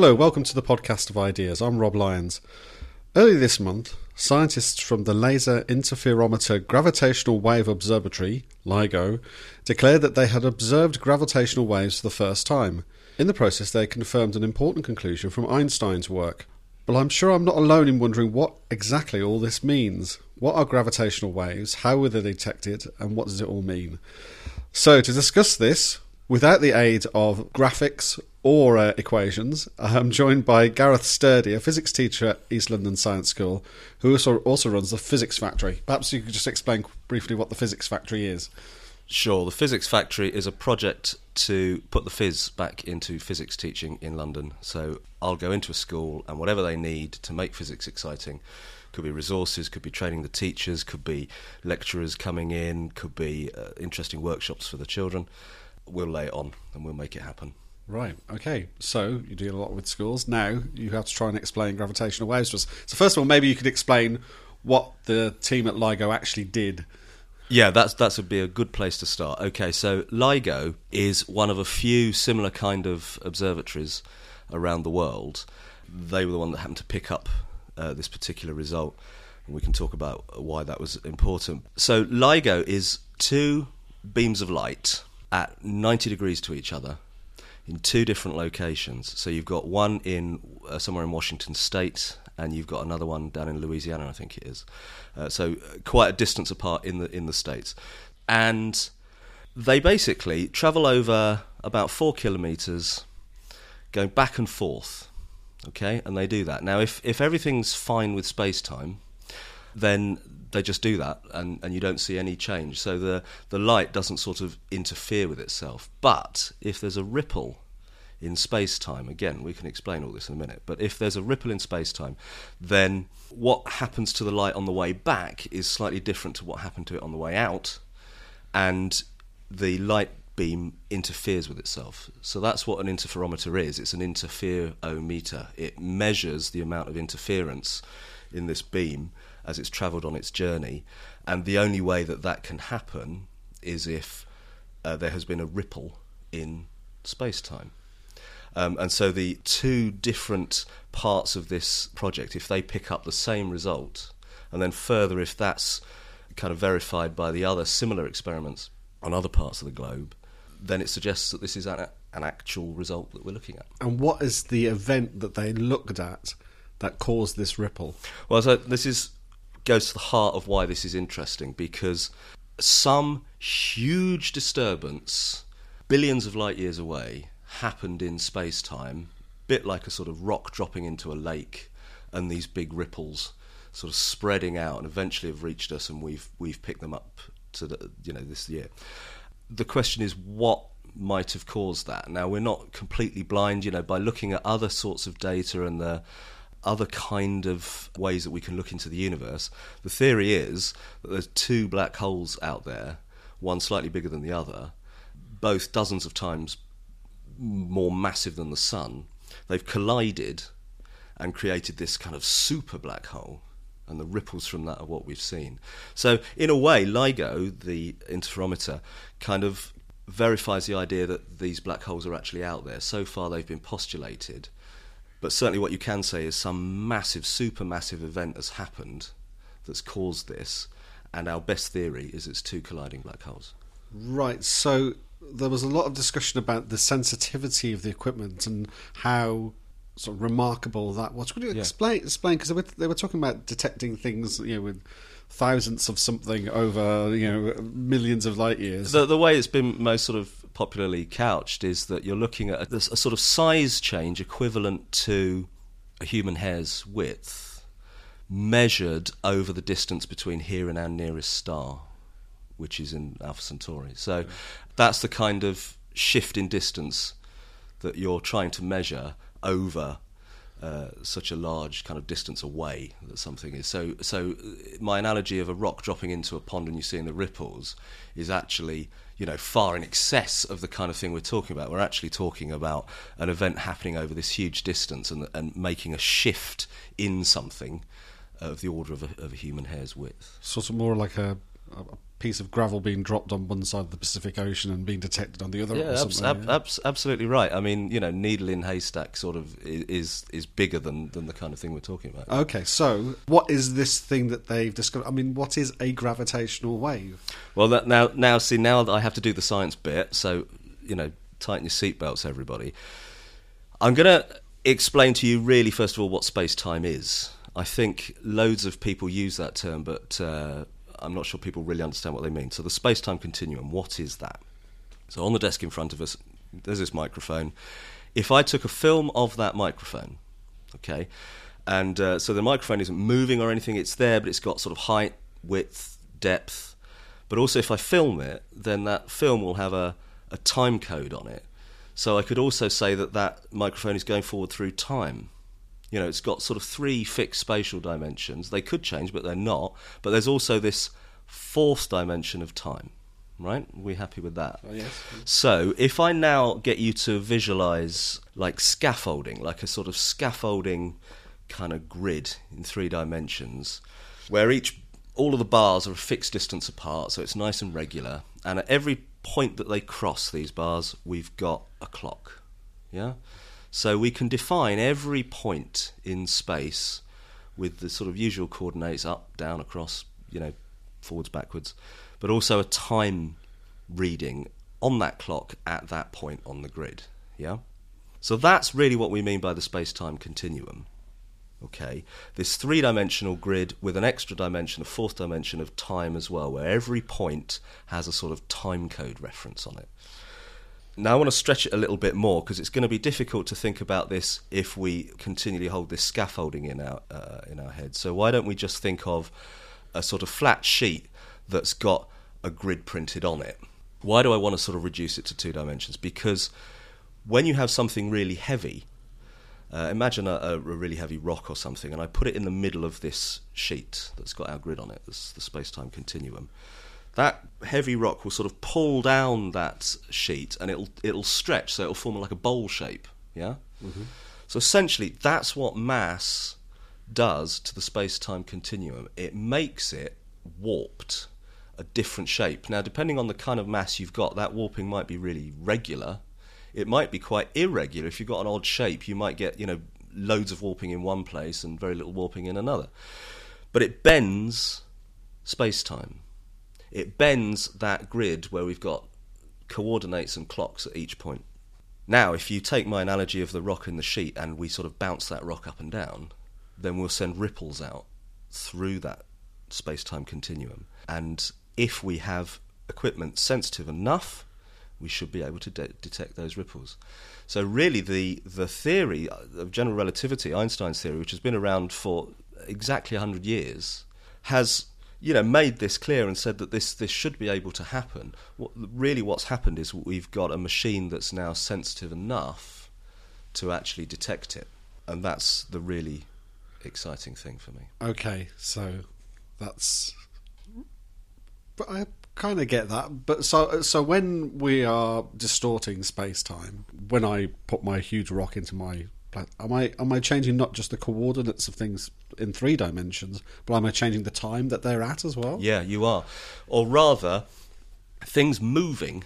Hello, welcome to the podcast of ideas. I'm Rob Lyons. Early this month, scientists from the Laser Interferometer Gravitational Wave Observatory, LIGO, declared that they had observed gravitational waves for the first time. In the process, they confirmed an important conclusion from Einstein's work. But I'm sure I'm not alone in wondering what exactly all this means. What are gravitational waves? How were they detected? And what does it all mean? So, to discuss this, without the aid of graphics or uh, equations. I'm joined by Gareth Sturdy, a physics teacher at East London Science School, who also, also runs the Physics Factory. Perhaps you could just explain briefly what the Physics Factory is. Sure. The Physics Factory is a project to put the phys back into physics teaching in London. So I'll go into a school and whatever they need to make physics exciting could be resources, could be training the teachers, could be lecturers coming in, could be uh, interesting workshops for the children. We'll lay it on and we'll make it happen. Right. Okay. So you deal a lot with schools. Now you have to try and explain gravitational waves to us. So first of all, maybe you could explain what the team at LIGO actually did. Yeah, that's that would be a good place to start. Okay, so LIGO is one of a few similar kind of observatories around the world. They were the one that happened to pick up uh, this particular result, and we can talk about why that was important. So LIGO is two beams of light at 90 degrees to each other in two different locations. So you've got one in uh, somewhere in Washington State, and you've got another one down in Louisiana, I think it is. Uh, so uh, quite a distance apart in the in the states, and they basically travel over about four kilometers, going back and forth. Okay, and they do that. Now, if if everything's fine with space time, then they just do that and, and you don't see any change. So the, the light doesn't sort of interfere with itself. But if there's a ripple in space time, again, we can explain all this in a minute, but if there's a ripple in space time, then what happens to the light on the way back is slightly different to what happened to it on the way out. And the light beam interferes with itself. So that's what an interferometer is. It's an interferometer. It measures the amount of interference in this beam as it's travelled on its journey. And the only way that that can happen is if uh, there has been a ripple in space time. Um, and so the two different parts of this project, if they pick up the same result, and then further, if that's kind of verified by the other similar experiments on other parts of the globe, then it suggests that this is an, an actual result that we're looking at. And what is the event that they looked at that caused this ripple? Well, so this is goes to the heart of why this is interesting because some huge disturbance billions of light years away happened in space time, bit like a sort of rock dropping into a lake and these big ripples sort of spreading out and eventually have reached us and we've we've picked them up to the you know this year. The question is what might have caused that. Now we're not completely blind, you know, by looking at other sorts of data and the other kind of ways that we can look into the universe. The theory is that there's two black holes out there, one slightly bigger than the other, both dozens of times more massive than the sun. They've collided and created this kind of super black hole. And the ripples from that are what we've seen. So, in a way, LIGO, the interferometer, kind of verifies the idea that these black holes are actually out there. So far, they've been postulated but certainly, what you can say is some massive, supermassive event has happened that's caused this, and our best theory is it's two colliding black holes. Right. So there was a lot of discussion about the sensitivity of the equipment and how sort of remarkable that was. Could you yeah. explain explain because they, they were talking about detecting things, you know, with thousandths of something over you know millions of light years. The, the way it's been most sort of popularly couched is that you're looking at a, a sort of size change equivalent to a human hair's width measured over the distance between here and our nearest star, which is in Alpha Centauri. So that's the kind of shift in distance that you're trying to measure over uh, such a large kind of distance away that something is. So, so my analogy of a rock dropping into a pond and you seeing the ripples is actually, you know, far in excess of the kind of thing we're talking about. We're actually talking about an event happening over this huge distance and, and making a shift in something of the order of a, of a human hair's width. Sort of more like a, a piece of gravel being dropped on one side of the Pacific Ocean and being detected on the other. Yeah, or abs- something, ab- yeah. abs- absolutely right. I mean, you know, needle in haystack sort of is is bigger than, than the kind of thing we're talking about. Okay, so what is this thing that they've discovered? I mean, what is a gravitational wave? Well, that, now, now, see, now that I have to do the science bit, so you know, tighten your seatbelts, everybody. I'm going to explain to you, really, first of all, what space time is. I think loads of people use that term, but uh, I'm not sure people really understand what they mean. So, the space time continuum, what is that? So, on the desk in front of us, there's this microphone. If I took a film of that microphone, okay, and uh, so the microphone isn't moving or anything, it's there, but it's got sort of height, width, depth. But also, if I film it, then that film will have a, a time code on it. So I could also say that that microphone is going forward through time. You know, it's got sort of three fixed spatial dimensions. They could change, but they're not. But there's also this fourth dimension of time, right? We're happy with that? Oh, yes. So if I now get you to visualize like scaffolding, like a sort of scaffolding kind of grid in three dimensions, where each all of the bars are a fixed distance apart, so it's nice and regular, and at every point that they cross these bars, we've got a clock. Yeah? So we can define every point in space with the sort of usual coordinates up, down, across, you know, forwards, backwards, but also a time reading on that clock at that point on the grid. Yeah? So that's really what we mean by the space time continuum. Okay, this three dimensional grid with an extra dimension, a fourth dimension of time as well, where every point has a sort of time code reference on it. Now, I want to stretch it a little bit more because it's going to be difficult to think about this if we continually hold this scaffolding in our, uh, in our heads. So, why don't we just think of a sort of flat sheet that's got a grid printed on it? Why do I want to sort of reduce it to two dimensions? Because when you have something really heavy, uh, imagine a, a really heavy rock or something, and I put it in the middle of this sheet that's got our grid on it, this, the space time continuum. That heavy rock will sort of pull down that sheet and it'll, it'll stretch, so it'll form like a bowl shape. Yeah? Mm-hmm. So essentially, that's what mass does to the space time continuum. It makes it warped, a different shape. Now, depending on the kind of mass you've got, that warping might be really regular. It might be quite irregular. If you've got an odd shape, you might get, you know, loads of warping in one place and very little warping in another. But it bends space time. It bends that grid where we've got coordinates and clocks at each point. Now, if you take my analogy of the rock in the sheet and we sort of bounce that rock up and down, then we'll send ripples out through that space time continuum. And if we have equipment sensitive enough, we should be able to de- detect those ripples. So, really, the, the theory of general relativity, Einstein's theory, which has been around for exactly 100 years, has you know made this clear and said that this this should be able to happen. What, really, what's happened is we've got a machine that's now sensitive enough to actually detect it, and that's the really exciting thing for me. Okay, so that's. But I kind of get that. But so so when we are distorting space time, when I put my huge rock into my pla- am I am I changing not just the coordinates of things in three dimensions, but am I changing the time that they're at as well? Yeah, you are. Or rather, things moving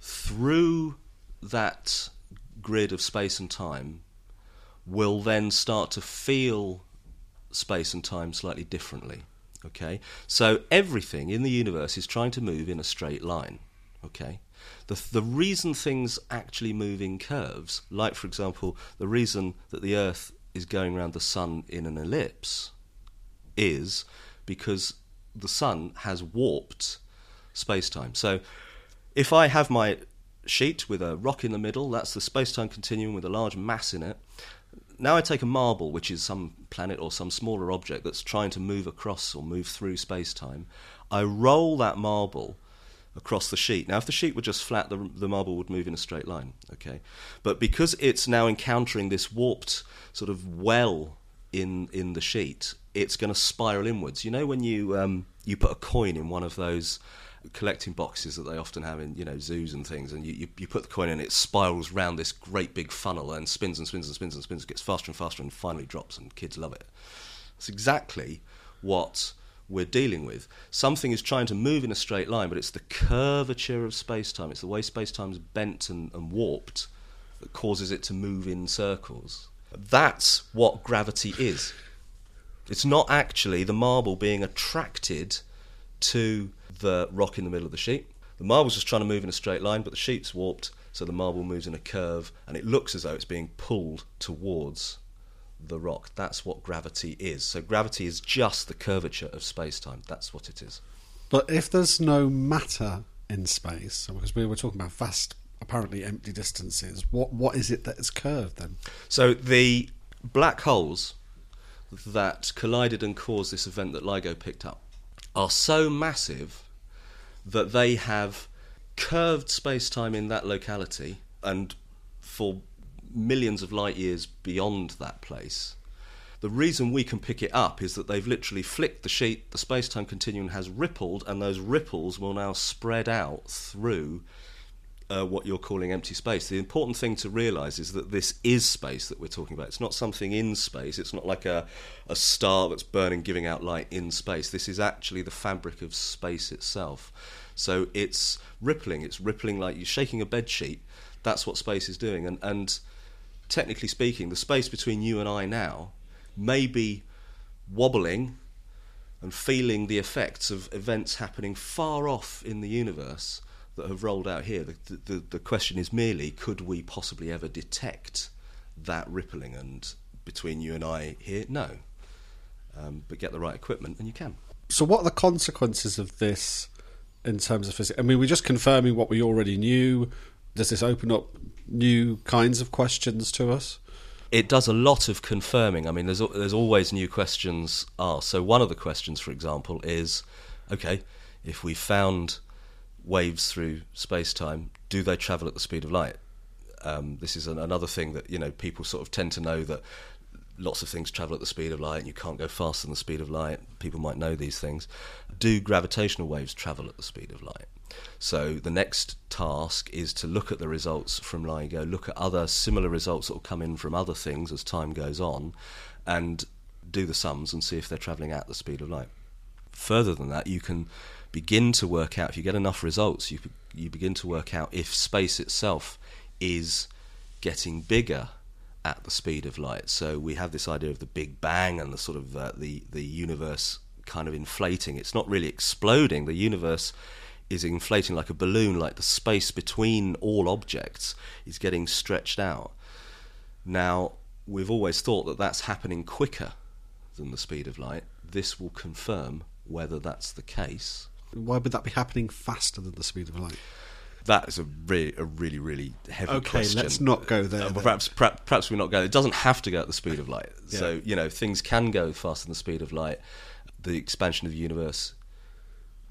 through that grid of space and time will then start to feel space and time slightly differently. Okay? So everything in the universe is trying to move in a straight line. Okay? The, the reason things actually move in curves, like for example, the reason that the Earth is going around the Sun in an ellipse, is because the Sun has warped space time. So if I have my sheet with a rock in the middle, that's the space time continuum with a large mass in it. Now I take a marble, which is some planet or some smaller object that's trying to move across or move through space time. I roll that marble across the sheet. Now, if the sheet were just flat, the, the marble would move in a straight line. Okay, but because it's now encountering this warped sort of well in in the sheet, it's going to spiral inwards. You know when you um, you put a coin in one of those collecting boxes that they often have in you know zoos and things, and you, you, you put the coin in, it spirals round this great big funnel and spins and spins and spins and spins, gets faster and faster, and finally drops, and kids love it. It's exactly what we're dealing with. Something is trying to move in a straight line, but it's the curvature of space time, it's the way space time is bent and, and warped that causes it to move in circles. That's what gravity is. It's not actually the marble being attracted to the rock in the middle of the sheet. The marble's just trying to move in a straight line, but the sheet's warped, so the marble moves in a curve, and it looks as though it's being pulled towards the rock. That's what gravity is. So gravity is just the curvature of space time. That's what it is. But if there's no matter in space, because we were talking about vast, apparently empty distances, what what is it that is curved then? So the black holes that collided and caused this event that LIGO picked up are so massive that they have curved space time in that locality and for millions of light years beyond that place. The reason we can pick it up is that they've literally flicked the sheet, the space time continuum has rippled, and those ripples will now spread out through uh, what you're calling empty space. The important thing to realize is that this is space that we're talking about. It's not something in space, it's not like a, a star that's burning, giving out light in space. This is actually the fabric of space itself. So it's rippling, it's rippling like you're shaking a bed sheet. That's what space is doing. And, and technically speaking, the space between you and I now may be wobbling and feeling the effects of events happening far off in the universe that have rolled out here. The, the, the question is merely could we possibly ever detect that rippling? And between you and I here, no. Um, but get the right equipment and you can. So, what are the consequences of this in terms of physics? I mean, we're just confirming what we already knew. Does this open up new kinds of questions to us? It does a lot of confirming. I mean, there's there's always new questions asked. So one of the questions, for example, is, okay, if we found waves through space time, do they travel at the speed of light? Um, this is an, another thing that you know people sort of tend to know that lots of things travel at the speed of light and you can't go faster than the speed of light. People might know these things. Do gravitational waves travel at the speed of light? So the next task is to look at the results from LIGO, look at other similar results that will come in from other things as time goes on, and do the sums and see if they're travelling at the speed of light. Further than that, you can begin to work out if you get enough results, you you begin to work out if space itself is getting bigger at the speed of light. So we have this idea of the Big Bang and the sort of uh, the the universe kind of inflating. It's not really exploding. The universe is inflating like a balloon, like the space between all objects is getting stretched out. Now, we've always thought that that's happening quicker than the speed of light. This will confirm whether that's the case. Why would that be happening faster than the speed of light? That is a really, a really, really heavy okay, question. let's not go there. Uh, perhaps, perhaps, perhaps we're not going. It doesn't have to go at the speed of light. Yeah. So you know, things can go faster than the speed of light. The expansion of the universe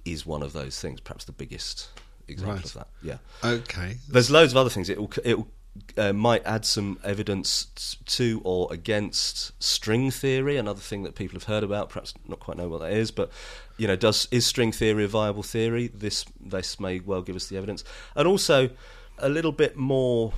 is one of those things. Perhaps the biggest example Right. of that. Yeah. Okay. There's loads of other things. It will it will, uh, might add some evidence to or against string theory. Another thing that people have heard about, perhaps not quite know what that is, but you know, does is string theory a viable theory? This this may well give us the evidence, and also a little bit more.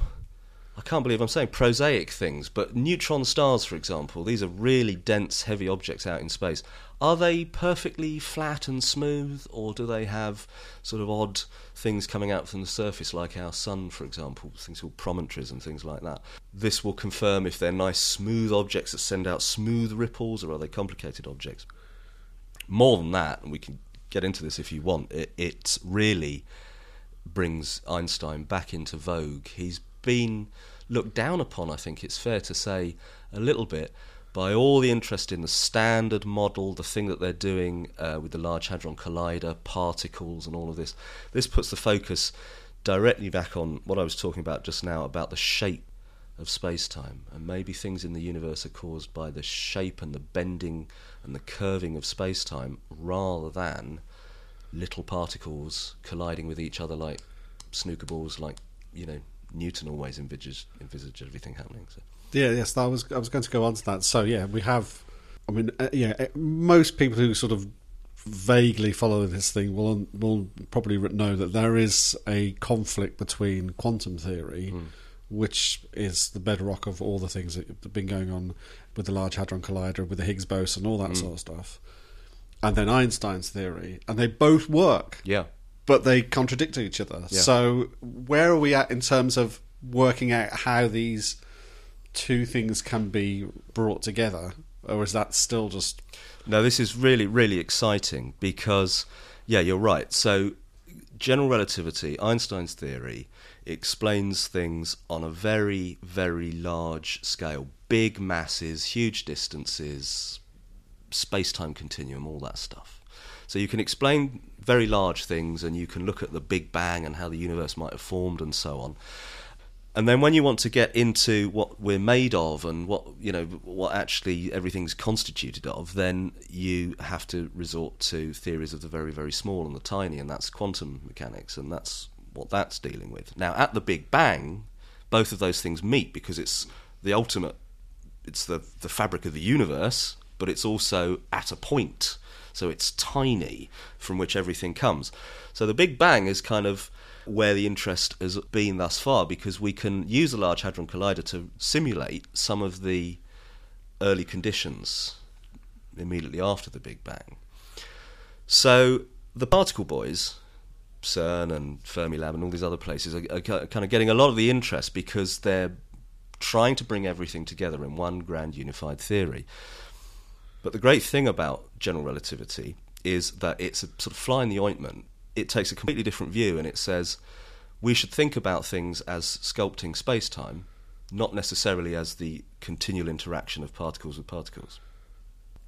I can't believe I'm saying prosaic things, but neutron stars, for example, these are really dense, heavy objects out in space. Are they perfectly flat and smooth, or do they have sort of odd things coming out from the surface, like our sun, for example, things called promontories and things like that? This will confirm if they're nice, smooth objects that send out smooth ripples, or are they complicated objects? More than that, and we can get into this if you want, it, it really brings Einstein back into vogue. He's been looked down upon, I think it's fair to say, a little bit by all the interest in the standard model, the thing that they're doing uh, with the Large Hadron Collider, particles, and all of this. This puts the focus directly back on what I was talking about just now about the shape of space time. And maybe things in the universe are caused by the shape and the bending and the curving of space time rather than little particles colliding with each other like snooker balls, like, you know, Newton always envisaged, envisaged everything happening. So. Yeah, yes, that was I was going to go on to that. So yeah, we have. I mean, uh, yeah, uh, most people who sort of vaguely follow this thing will will probably know that there is a conflict between quantum theory, which is the bedrock of all the things that have been going on with the Large Hadron Collider, with the Higgs boson, and all that sort of stuff, and then Einstein's theory, and they both work, Yeah. But they contradict each other. Yeah. So, where are we at in terms of working out how these two things can be brought together, or is that still just No, this is really, really exciting because, yeah, you're right. So, general relativity, Einstein's theory, explains things on a very, very large scale big masses, huge distances, space time continuum, all that stuff. So, you can explain very large things and you can look at the Big Bang and how the universe might have formed and so on. And then when you want to get into what we're made of and what you know what actually everything's constituted of, then you have to resort to theories of the very very small and the tiny, and that's quantum mechanics, and that's what that's dealing with. Now at the Big Bang, both of those things meet because it's the ultimate, it's the the fabric of the universe, but it's also at a point, so it's tiny from which everything comes. So the Big Bang is kind of where the interest has been thus far because we can use the Large Hadron Collider to simulate some of the early conditions immediately after the Big Bang. So the particle boys, CERN and Fermilab and all these other places, are, are kind of getting a lot of the interest because they're trying to bring everything together in one grand unified theory. But the great thing about general relativity is that it's a sort of fly in the ointment it takes a completely different view and it says we should think about things as sculpting space time, not necessarily as the continual interaction of particles with particles.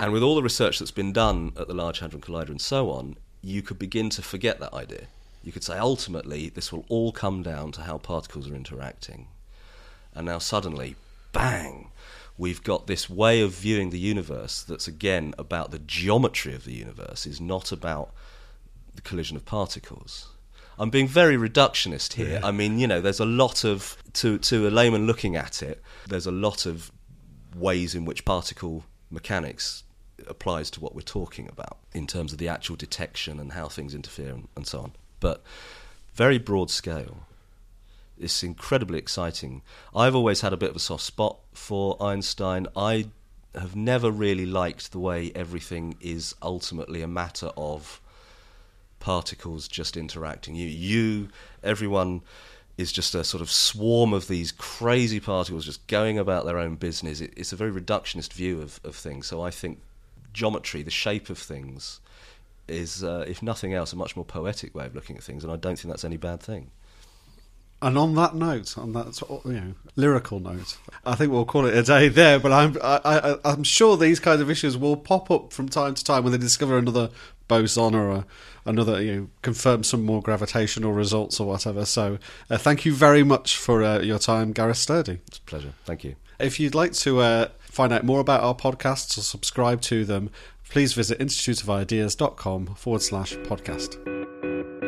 And with all the research that's been done at the Large Hadron Collider and so on, you could begin to forget that idea. You could say ultimately this will all come down to how particles are interacting. And now suddenly, bang, we've got this way of viewing the universe that's again about the geometry of the universe, is not about the collision of particles. I'm being very reductionist here. Yeah. I mean, you know, there's a lot of to to a layman looking at it. There's a lot of ways in which particle mechanics applies to what we're talking about in terms of the actual detection and how things interfere and, and so on. But very broad scale. It's incredibly exciting. I've always had a bit of a soft spot for Einstein. I have never really liked the way everything is ultimately a matter of particles just interacting. You, you, everyone is just a sort of swarm of these crazy particles just going about their own business. It, it's a very reductionist view of, of things. So I think geometry, the shape of things, is, uh, if nothing else, a much more poetic way of looking at things, and I don't think that's any bad thing. And on that note, on that you know lyrical note, I think we'll call it a day there. But I'm I, I, I'm sure these kinds of issues will pop up from time to time when they discover another boson or a, another you know confirm some more gravitational results or whatever. So uh, thank you very much for uh, your time, Gareth Sturdy. It's a pleasure. Thank you. If you'd like to uh, find out more about our podcasts or subscribe to them, please visit instituteofideas.com forward slash podcast.